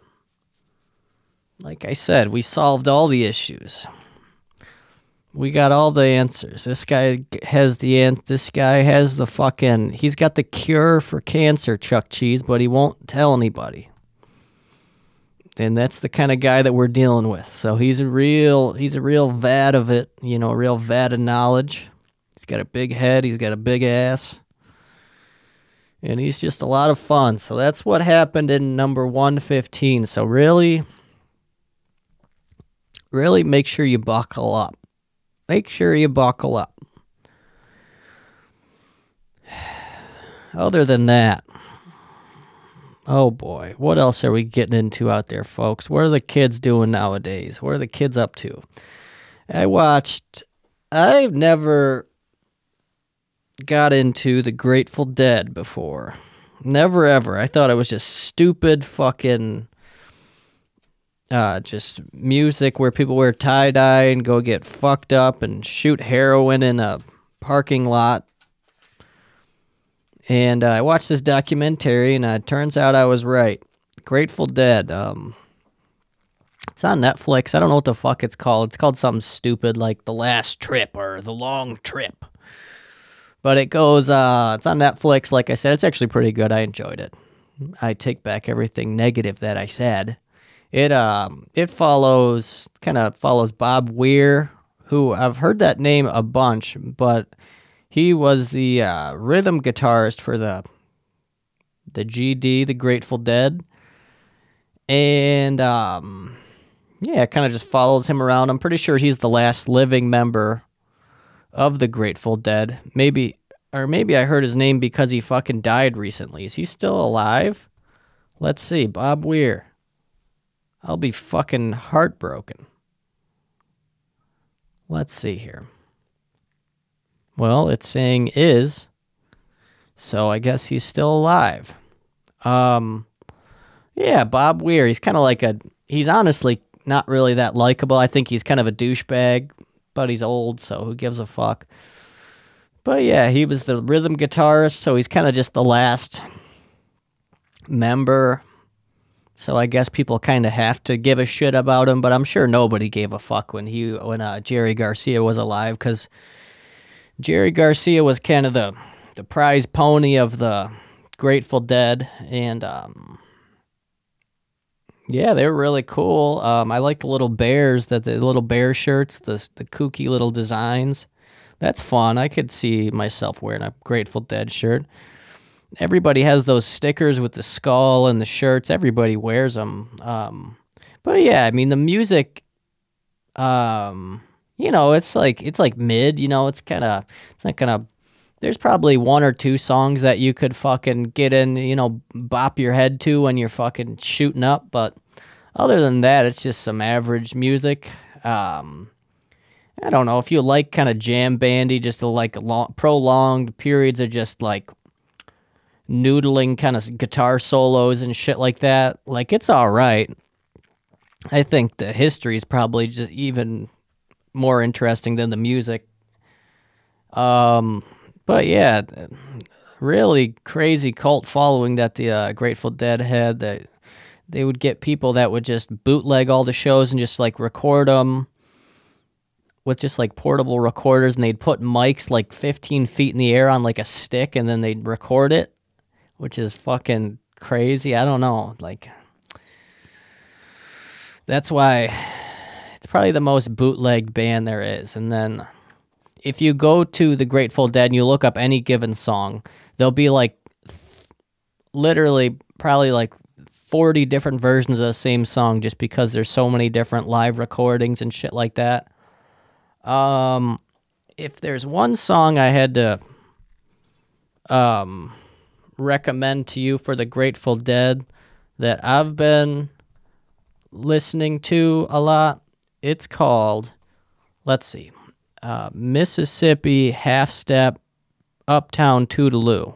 like I said, we solved all the issues. We got all the answers. This guy has the an- this guy has the fucking he's got the cure for cancer, Chuck Cheese, but he won't tell anybody. And that's the kind of guy that we're dealing with. So he's a real he's a real vat of it, you know, a real vat of knowledge. He's got a big head, he's got a big ass. and he's just a lot of fun. So that's what happened in number 115. So really, really make sure you buckle up. Make sure you buckle up. Other than that, oh boy, what else are we getting into out there, folks? What are the kids doing nowadays? What are the kids up to? I watched, I've never got into the Grateful Dead before. Never ever. I thought it was just stupid fucking uh just music where people wear tie dye and go get fucked up and shoot heroin in a parking lot. And uh, I watched this documentary and uh, it turns out I was right. Grateful Dead. Um it's on Netflix. I don't know what the fuck it's called. It's called something stupid like The Last Trip or The Long Trip. But it goes, uh, it's on Netflix. Like I said, it's actually pretty good. I enjoyed it. I take back everything negative that I said. It um it follows kind of follows Bob Weir, who I've heard that name a bunch, but he was the uh, rhythm guitarist for the the GD, the Grateful Dead, and um yeah, it kind of just follows him around. I'm pretty sure he's the last living member of the Grateful Dead. Maybe, or maybe I heard his name because he fucking died recently. Is he still alive? Let's see. Bob Weir. I'll be fucking heartbroken. Let's see here. Well, it's saying is, so I guess he's still alive. Um, yeah, Bob Weir. He's kind of like a. He's honestly not really that likable. I think he's kind of a douchebag, but he's old, so who gives a fuck? But yeah, he was the rhythm guitarist, so he's kind of just the last member. So I guess people kind of have to give a shit about him, but I'm sure nobody gave a fuck when he when uh, Jerry Garcia was alive because Jerry Garcia was kind of the the prize pony of the Grateful Dead, and um, yeah, they were really cool. Um, I like the little bears that the little bear shirts, the the kooky little designs. That's fun. I could see myself wearing a Grateful Dead shirt. Everybody has those stickers with the skull and the shirts. Everybody wears them. Um, but yeah, I mean the music. Um, you know, it's like it's like mid. You know, it's kind of it's not of. There's probably one or two songs that you could fucking get in, you know, bop your head to when you're fucking shooting up. But other than that, it's just some average music. Um, I don't know if you like kind of jam bandy, just like long, prolonged periods of just like noodling kind of guitar solos and shit like that. Like it's all right. I think the history is probably just even more interesting than the music. Um, but yeah, really crazy cult following that the uh, Grateful Dead had. That they would get people that would just bootleg all the shows and just like record them with just like portable recorders, and they'd put mics like 15 feet in the air on like a stick, and then they'd record it, which is fucking crazy. I don't know, like. That's why it's probably the most bootleg band there is. And then if you go to the Grateful Dead and you look up any given song, there'll be like literally probably like 40 different versions of the same song just because there's so many different live recordings and shit like that. Um if there's one song I had to um recommend to you for the Grateful Dead that I've been listening to a lot. It's called, let's see, uh, Mississippi Half Step Uptown Toodeloo.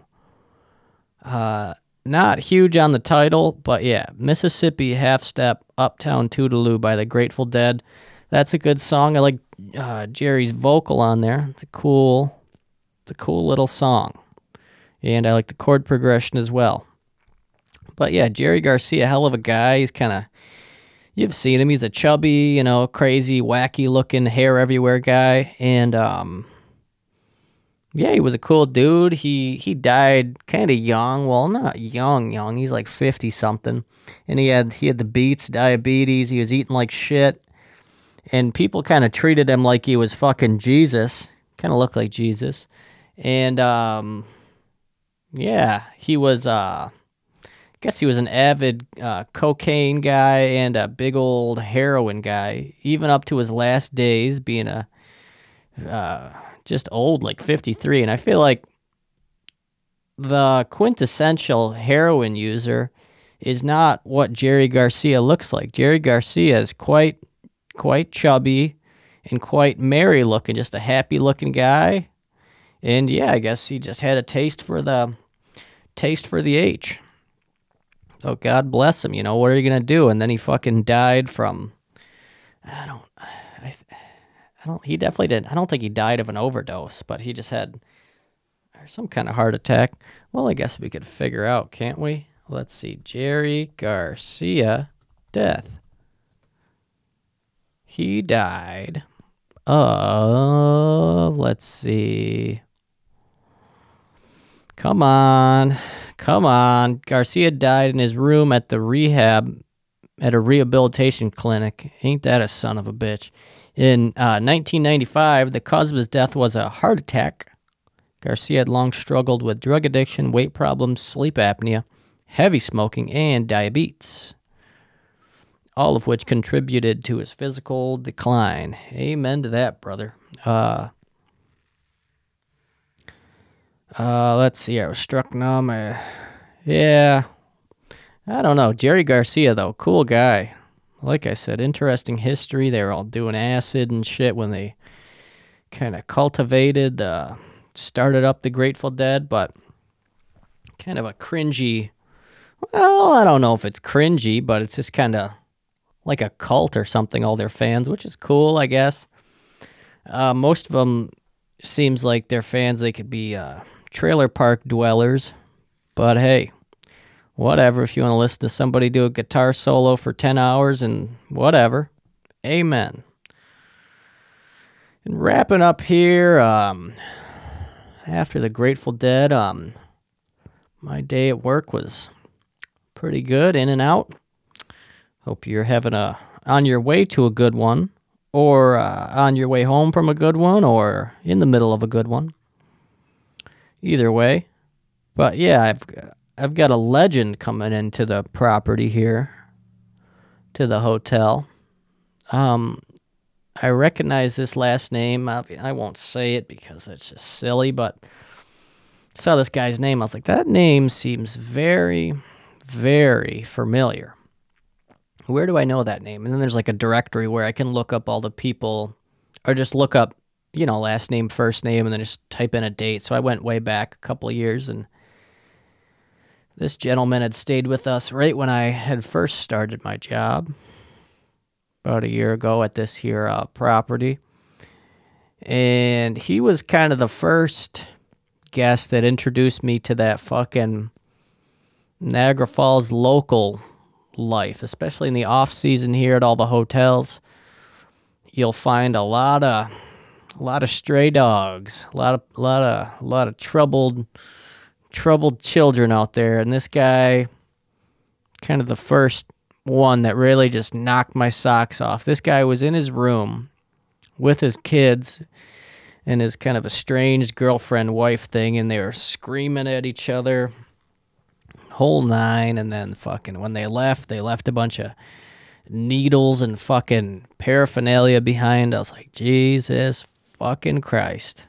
Uh, not huge on the title, but yeah, Mississippi Half Step Uptown Toodeloo by the Grateful Dead. That's a good song. I like uh, Jerry's vocal on there. It's a cool, it's a cool little song, and I like the chord progression as well. But yeah, Jerry Garcia, hell of a guy. He's kind of you've seen him. He's a chubby, you know, crazy, wacky looking, hair everywhere guy, and um, yeah, he was a cool dude. He he died kind of young. Well, not young, young. He's like fifty something, and he had he had the beats, diabetes. He was eating like shit, and people kind of treated him like he was fucking Jesus. Kind of looked like Jesus, and um, yeah, he was. Uh, I guess he was an avid uh, cocaine guy and a big old heroin guy, even up to his last days, being a uh, just old, like fifty three. And I feel like the quintessential heroin user is not what Jerry Garcia looks like. Jerry Garcia is quite quite chubby and quite merry looking, just a happy looking guy. And yeah, I guess he just had a taste for the taste for the H. Oh God bless him, you know, what are you gonna do? And then he fucking died from I don't I, I don't he definitely didn't I don't think he died of an overdose, but he just had some kind of heart attack. Well, I guess we could figure out, can't we? Let's see. Jerry Garcia, death. He died of, let's see. Come on. Come on. Garcia died in his room at the rehab, at a rehabilitation clinic. Ain't that a son of a bitch? In uh, 1995, the cause of his death was a heart attack Garcia had long struggled with drug addiction, weight problems, sleep apnea, heavy smoking, and diabetes, all of which contributed to his physical decline. Amen to that, brother. Uh, uh, let's see. I was struck numb. Yeah. I don't know. Jerry Garcia, though, cool guy. Like I said, interesting history. They were all doing acid and shit when they kind of cultivated uh, started up the Grateful Dead, but kind of a cringy. Well, I don't know if it's cringy, but it's just kind of like a cult or something. All their fans, which is cool, I guess. Uh, most of them seems like they're fans. They could be uh, trailer park dwellers, but hey, whatever. If you want to listen to somebody do a guitar solo for ten hours and whatever, amen. And wrapping up here, um, after the Grateful Dead, um, my day at work was pretty good, in and out. Hope you're having a on your way to a good one, or uh, on your way home from a good one, or in the middle of a good one. Either way, but yeah, I've I've got a legend coming into the property here, to the hotel. Um, I recognize this last name. I, I won't say it because it's just silly, but saw this guy's name. I was like, that name seems very, very familiar. Where do I know that name? And then there's like a directory where I can look up all the people or just look up, you know, last name, first name, and then just type in a date. So I went way back a couple of years and this gentleman had stayed with us right when I had first started my job about a year ago at this here uh, property. And he was kind of the first guest that introduced me to that fucking Niagara Falls local life, especially in the off season here at all the hotels. You'll find a lot of a lot of stray dogs, a lot of a lot of a lot of troubled troubled children out there, and this guy kind of the first one that really just knocked my socks off. This guy was in his room with his kids and his kind of estranged girlfriend wife thing, and they were screaming at each other, whole nine. And then fucking when they left, they left a bunch of needles and fucking paraphernalia behind. I was like, Jesus fucking Christ,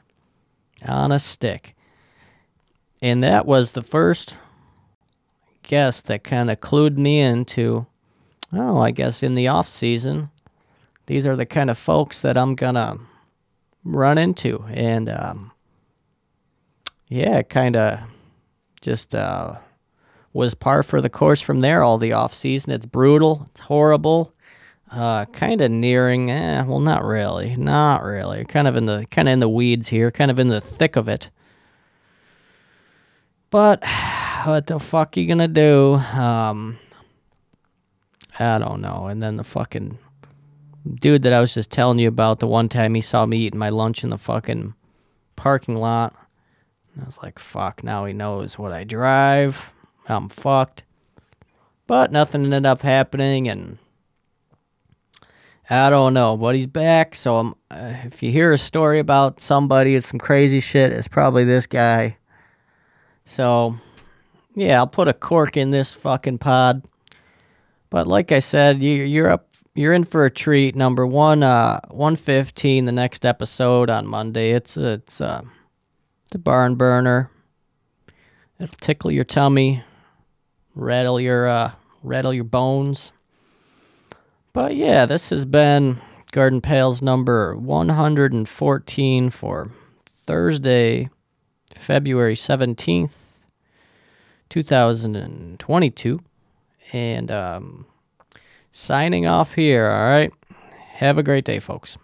on a stick. And that was the first guest that kind of clued me into oh, I guess in the off season, these are the kind of folks that I'm gonna run into, and um, yeah, kind of just uh, was par for the course from there. All the off season, it's brutal, it's horrible. Uh, kind of nearing, eh, well, not really, not really. Kind of in the kind of in the weeds here, kind of in the thick of it. But what the fuck you gonna do? Um, I don't know. And then the fucking dude that I was just telling you about, the one time he saw me eating my lunch in the fucking parking lot. I was like, fuck, now he knows what I drive. I'm fucked. But nothing ended up happening, and I don't know. But he's back, so uh, if you hear a story about somebody, it's some crazy shit, it's probably this guy. So, yeah, I'll put a cork in this fucking pod. But like I said, you, you're up. You're in for a treat. Number one, uh, one fifteen. The next episode on Monday. It's a, it's a, it's a barn burner. It'll tickle your tummy, rattle your uh, rattle your bones. But yeah, this has been Garden Pails number 114 for Thursday, February 17th, 2022. And um, signing off here, all right? Have a great day, folks.